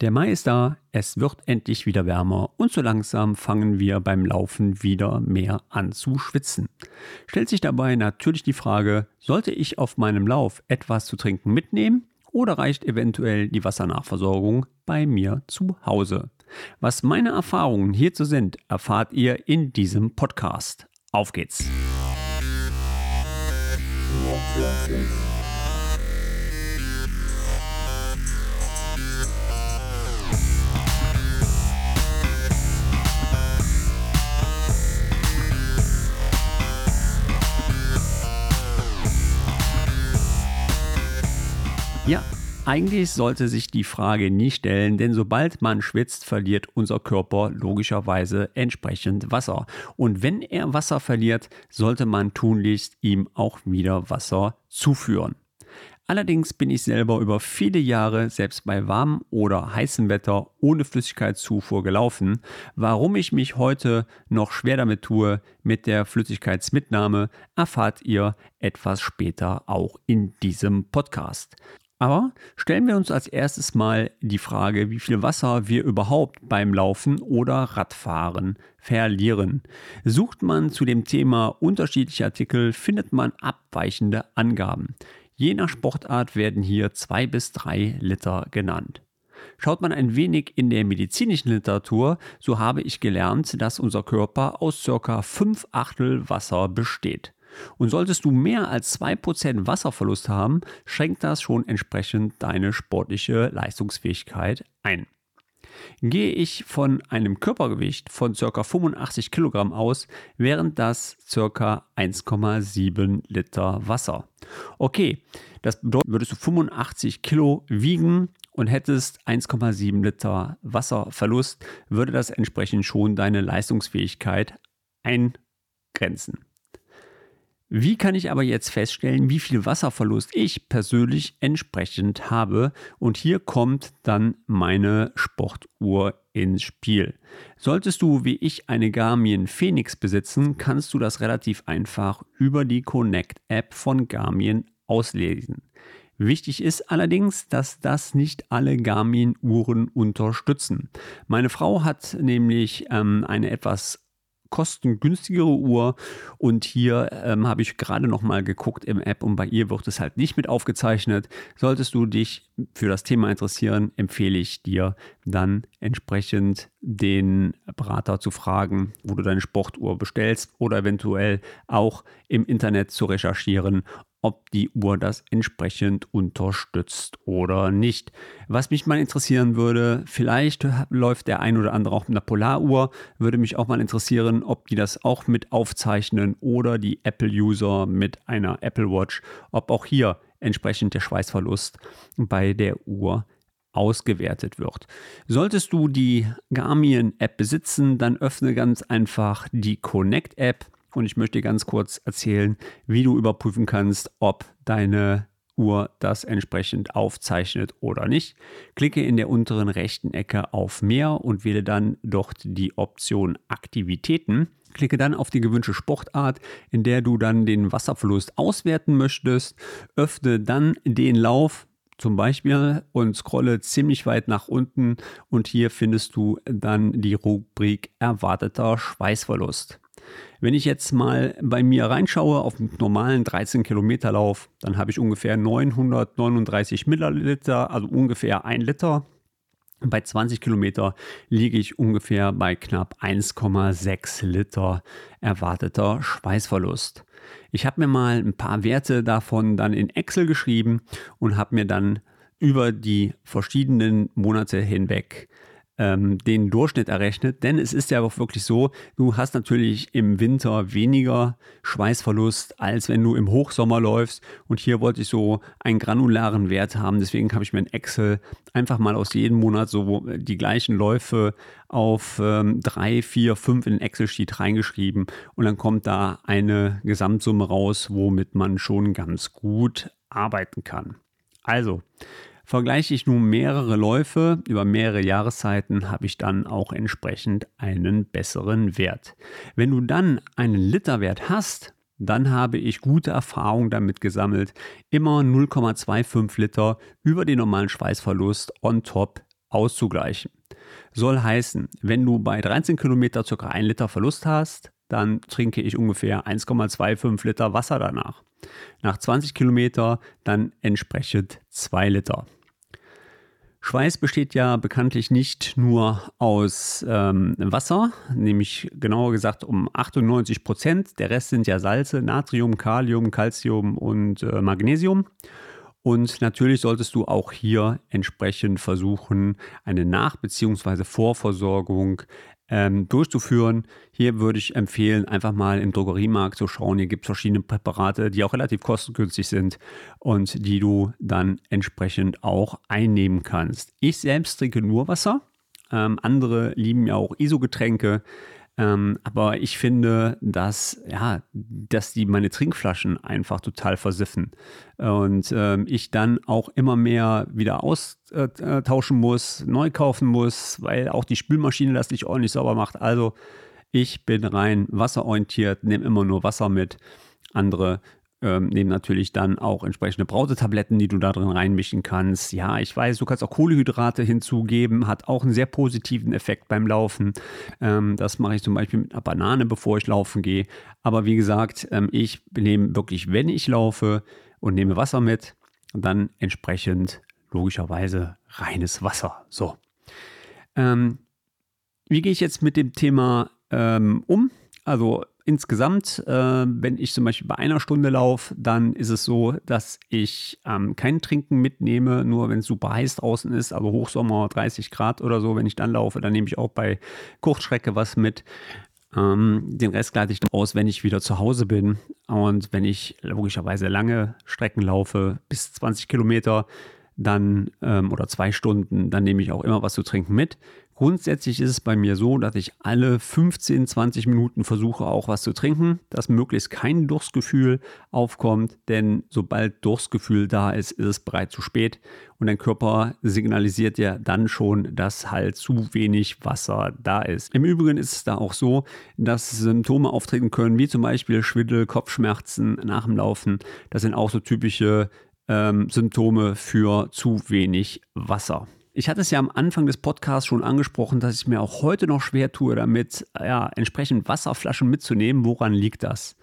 Der Mai ist da, es wird endlich wieder wärmer und so langsam fangen wir beim Laufen wieder mehr an zu schwitzen. Stellt sich dabei natürlich die Frage, sollte ich auf meinem Lauf etwas zu trinken mitnehmen oder reicht eventuell die Wassernachversorgung bei mir zu Hause? Was meine Erfahrungen hierzu sind, erfahrt ihr in diesem Podcast. Auf geht's! Ja, eigentlich sollte sich die Frage nie stellen, denn sobald man schwitzt, verliert unser Körper logischerweise entsprechend Wasser. Und wenn er Wasser verliert, sollte man tunlichst ihm auch wieder Wasser zuführen. Allerdings bin ich selber über viele Jahre selbst bei warmem oder heißem Wetter ohne Flüssigkeitszufuhr gelaufen. Warum ich mich heute noch schwer damit tue mit der Flüssigkeitsmitnahme, erfahrt ihr etwas später auch in diesem Podcast. Aber stellen wir uns als erstes mal die Frage, wie viel Wasser wir überhaupt beim Laufen oder Radfahren verlieren. Sucht man zu dem Thema unterschiedliche Artikel, findet man abweichende Angaben. Je nach Sportart werden hier zwei bis drei Liter genannt. Schaut man ein wenig in der medizinischen Literatur, so habe ich gelernt, dass unser Körper aus ca. 5 Achtel Wasser besteht. Und solltest du mehr als 2% Wasserverlust haben, schränkt das schon entsprechend deine sportliche Leistungsfähigkeit ein. Gehe ich von einem Körpergewicht von ca. 85 Kilogramm aus, wären das ca. 1,7 Liter Wasser. Okay, das bedeutet, würdest du 85 Kilo wiegen und hättest 1,7 Liter Wasserverlust, würde das entsprechend schon deine Leistungsfähigkeit eingrenzen. Wie kann ich aber jetzt feststellen, wie viel Wasserverlust ich persönlich entsprechend habe? Und hier kommt dann meine Sportuhr ins Spiel. Solltest du wie ich eine Garmin Phoenix besitzen, kannst du das relativ einfach über die Connect-App von Garmin auslesen. Wichtig ist allerdings, dass das nicht alle Garmin-Uhren unterstützen. Meine Frau hat nämlich ähm, eine etwas kostengünstigere Uhr. Und hier ähm, habe ich gerade noch mal geguckt im App und bei ihr wird es halt nicht mit aufgezeichnet. Solltest du dich für das Thema interessieren, empfehle ich dir dann entsprechend den Berater zu fragen, wo du deine Sportuhr bestellst oder eventuell auch im Internet zu recherchieren, ob die Uhr das entsprechend unterstützt oder nicht. Was mich mal interessieren würde, vielleicht läuft der ein oder andere auch mit einer Polaruhr, würde mich auch mal interessieren, ob die das auch mit aufzeichnen oder die Apple-User mit einer Apple Watch, ob auch hier entsprechend der Schweißverlust bei der Uhr ausgewertet wird. Solltest du die Garmin-App besitzen, dann öffne ganz einfach die Connect-App und ich möchte ganz kurz erzählen, wie du überprüfen kannst, ob deine Uhr das entsprechend aufzeichnet oder nicht. Klicke in der unteren rechten Ecke auf Mehr und wähle dann dort die Option Aktivitäten. Klicke dann auf die gewünschte Sportart, in der du dann den Wasserverlust auswerten möchtest. Öffne dann den Lauf zum Beispiel und scrolle ziemlich weit nach unten und hier findest du dann die Rubrik Erwarteter Schweißverlust. Wenn ich jetzt mal bei mir reinschaue auf einen normalen 13 Kilometer Lauf, dann habe ich ungefähr 939 Milliliter, also ungefähr ein Liter. Bei 20 Kilometer liege ich ungefähr bei knapp 1,6 Liter erwarteter Schweißverlust. Ich habe mir mal ein paar Werte davon dann in Excel geschrieben und habe mir dann über die verschiedenen Monate hinweg ähm, den Durchschnitt errechnet. Denn es ist ja auch wirklich so, du hast natürlich im Winter weniger Schweißverlust, als wenn du im Hochsommer läufst. Und hier wollte ich so einen granularen Wert haben. Deswegen habe ich mir in Excel einfach mal aus jedem Monat so die gleichen Läufe auf ähm, drei, vier, fünf in den Excel-Sheet reingeschrieben. Und dann kommt da eine Gesamtsumme raus, womit man schon ganz gut arbeiten kann. Also, Vergleiche ich nun mehrere Läufe über mehrere Jahreszeiten, habe ich dann auch entsprechend einen besseren Wert. Wenn du dann einen Literwert hast, dann habe ich gute Erfahrungen damit gesammelt, immer 0,25 Liter über den normalen Schweißverlust on top auszugleichen. Soll heißen, wenn du bei 13 Kilometer ca. 1 Liter Verlust hast, dann trinke ich ungefähr 1,25 Liter Wasser danach. Nach 20 Kilometer dann entsprechend 2 Liter. Schweiß besteht ja bekanntlich nicht nur aus ähm, Wasser, nämlich genauer gesagt um 98 Prozent. Der Rest sind ja Salze, Natrium, Kalium, Calcium und äh, Magnesium. Und natürlich solltest du auch hier entsprechend versuchen, eine Nach- bzw. Vorversorgung ähm, durchzuführen. Hier würde ich empfehlen, einfach mal im Drogeriemarkt zu schauen. Hier gibt es verschiedene Präparate, die auch relativ kostengünstig sind und die du dann entsprechend auch einnehmen kannst. Ich selbst trinke nur Wasser. Ähm, andere lieben ja auch ISO-Getränke. Ähm, aber ich finde, dass, ja, dass die meine Trinkflaschen einfach total versiffen. Und ähm, ich dann auch immer mehr wieder austauschen äh, muss, neu kaufen muss, weil auch die Spülmaschine das nicht ordentlich sauber macht. Also ich bin rein wasserorientiert, nehme immer nur Wasser mit. Andere ähm, nehmen natürlich dann auch entsprechende Brausetabletten, die du da drin reinmischen kannst. Ja, ich weiß, du kannst auch Kohlehydrate hinzugeben, hat auch einen sehr positiven Effekt beim Laufen. Ähm, das mache ich zum Beispiel mit einer Banane, bevor ich laufen gehe. Aber wie gesagt, ähm, ich nehme wirklich, wenn ich laufe und nehme Wasser mit, dann entsprechend logischerweise reines Wasser. So. Ähm, wie gehe ich jetzt mit dem Thema ähm, um? Also insgesamt, äh, wenn ich zum Beispiel bei einer Stunde laufe, dann ist es so, dass ich ähm, kein Trinken mitnehme, nur wenn es super heiß draußen ist, also Hochsommer 30 Grad oder so, wenn ich dann laufe, dann nehme ich auch bei Kurzstrecke was mit. Ähm, den Rest gleite ich dann aus, wenn ich wieder zu Hause bin. Und wenn ich logischerweise lange Strecken laufe, bis 20 Kilometer, dann ähm, oder zwei Stunden, dann nehme ich auch immer was zu trinken mit. Grundsätzlich ist es bei mir so, dass ich alle 15, 20 Minuten versuche auch was zu trinken, dass möglichst kein Durstgefühl aufkommt, denn sobald Durstgefühl da ist, ist es bereits zu spät und dein Körper signalisiert ja dann schon, dass halt zu wenig Wasser da ist. Im Übrigen ist es da auch so, dass Symptome auftreten können, wie zum Beispiel Schwindel, Kopfschmerzen nach dem Laufen. Das sind auch so typische ähm, Symptome für zu wenig Wasser. Ich hatte es ja am Anfang des Podcasts schon angesprochen, dass ich mir auch heute noch schwer tue, damit ja, entsprechend Wasserflaschen mitzunehmen. Woran liegt das?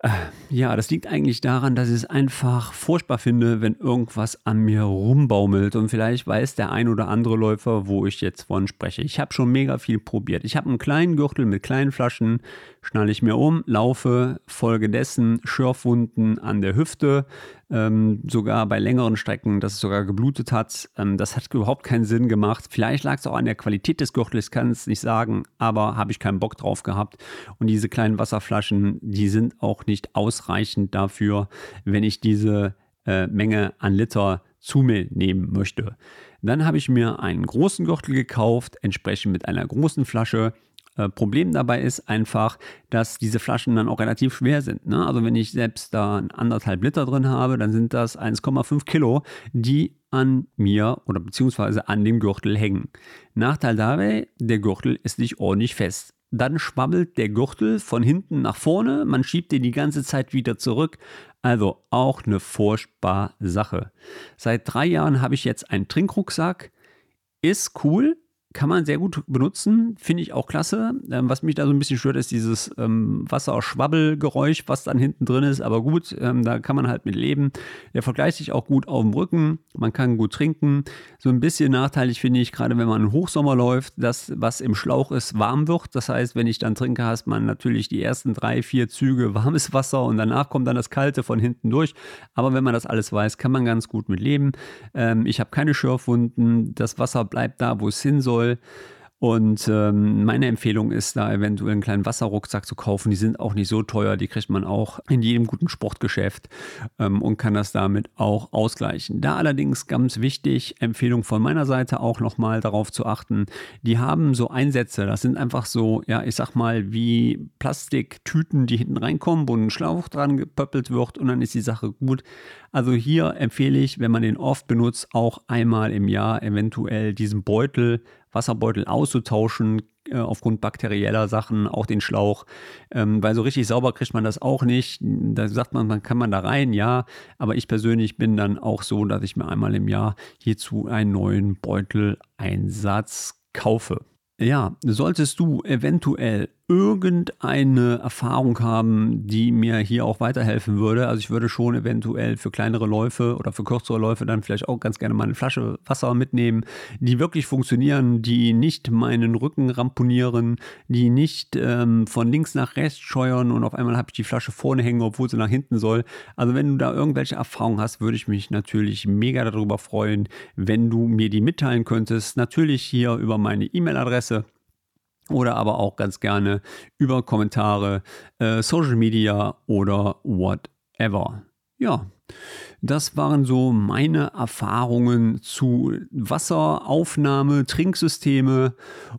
Äh, ja, das liegt eigentlich daran, dass ich es einfach furchtbar finde, wenn irgendwas an mir rumbaumelt. Und vielleicht weiß der ein oder andere Läufer, wo ich jetzt von spreche. Ich habe schon mega viel probiert. Ich habe einen kleinen Gürtel mit kleinen Flaschen, schnalle ich mir um, laufe, folge dessen Schürfwunden an der Hüfte, ähm, sogar bei längeren Strecken, dass es sogar geblutet hat. Ähm, das hat überhaupt keinen Sinn gemacht. Vielleicht lag es auch an der Qualität des Gürtels, kann es nicht sagen, aber habe ich keinen Bock drauf gehabt. Und diese kleinen Wasserflaschen, die sind auch nicht ausreichend dafür, wenn ich diese äh, Menge an Liter zu mir nehmen möchte. Dann habe ich mir einen großen Gürtel gekauft, entsprechend mit einer großen Flasche Problem dabei ist einfach, dass diese Flaschen dann auch relativ schwer sind. Ne? Also wenn ich selbst da anderthalb Liter drin habe, dann sind das 1,5 Kilo, die an mir oder beziehungsweise an dem Gürtel hängen. Nachteil dabei, der Gürtel ist nicht ordentlich fest. Dann schwabbelt der Gürtel von hinten nach vorne, man schiebt den die ganze Zeit wieder zurück. Also auch eine furchtbare Sache. Seit drei Jahren habe ich jetzt einen Trinkrucksack. Ist cool, kann man sehr gut benutzen, finde ich auch klasse. Ähm, was mich da so ein bisschen stört, ist dieses ähm, Wasserschwabbelgeräusch, was dann hinten drin ist. Aber gut, ähm, da kann man halt mit leben. Der vergleicht sich auch gut auf dem Rücken. Man kann gut trinken. So ein bisschen nachteilig finde ich, gerade wenn man im Hochsommer läuft, dass was im Schlauch ist, warm wird. Das heißt, wenn ich dann trinke, hast man natürlich die ersten drei, vier Züge warmes Wasser und danach kommt dann das Kalte von hinten durch. Aber wenn man das alles weiß, kann man ganz gut mit leben. Ähm, ich habe keine Schürfwunden. Das Wasser bleibt da, wo es hin soll soll. Und ähm, meine Empfehlung ist da eventuell einen kleinen Wasserrucksack zu kaufen. Die sind auch nicht so teuer, die kriegt man auch in jedem guten Sportgeschäft ähm, und kann das damit auch ausgleichen. Da allerdings ganz wichtig, Empfehlung von meiner Seite auch nochmal darauf zu achten, die haben so Einsätze, das sind einfach so, ja, ich sag mal, wie Plastiktüten, die hinten reinkommen, wo ein Schlauch dran gepöppelt wird und dann ist die Sache gut. Also hier empfehle ich, wenn man den oft benutzt, auch einmal im Jahr eventuell diesen Beutel Wasserbeutel auszutauschen, äh, aufgrund bakterieller Sachen, auch den Schlauch, ähm, weil so richtig sauber kriegt man das auch nicht. Da sagt man, man kann man da rein, ja, aber ich persönlich bin dann auch so, dass ich mir einmal im Jahr hierzu einen neuen Beuteleinsatz kaufe. Ja, solltest du eventuell irgendeine Erfahrung haben, die mir hier auch weiterhelfen würde. Also ich würde schon eventuell für kleinere Läufe oder für kürzere Läufe dann vielleicht auch ganz gerne mal eine Flasche Wasser mitnehmen, die wirklich funktionieren, die nicht meinen Rücken ramponieren, die nicht ähm, von links nach rechts scheuern und auf einmal habe ich die Flasche vorne hängen, obwohl sie nach hinten soll. Also wenn du da irgendwelche Erfahrungen hast, würde ich mich natürlich mega darüber freuen, wenn du mir die mitteilen könntest. Natürlich hier über meine E-Mail-Adresse oder aber auch ganz gerne über Kommentare, äh, Social Media oder whatever. Ja, das waren so meine Erfahrungen zu Wasseraufnahme, Trinksysteme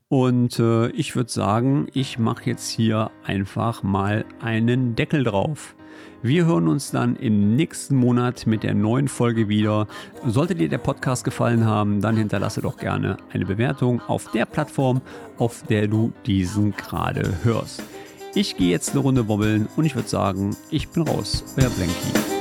und äh, ich würde sagen, ich mache jetzt hier einfach mal einen Deckel drauf. Wir hören uns dann im nächsten Monat mit der neuen Folge wieder. Sollte dir der Podcast gefallen haben, dann hinterlasse doch gerne eine Bewertung auf der Plattform, auf der du diesen gerade hörst. Ich gehe jetzt eine Runde wobbeln und ich würde sagen, ich bin raus. Euer Blanky.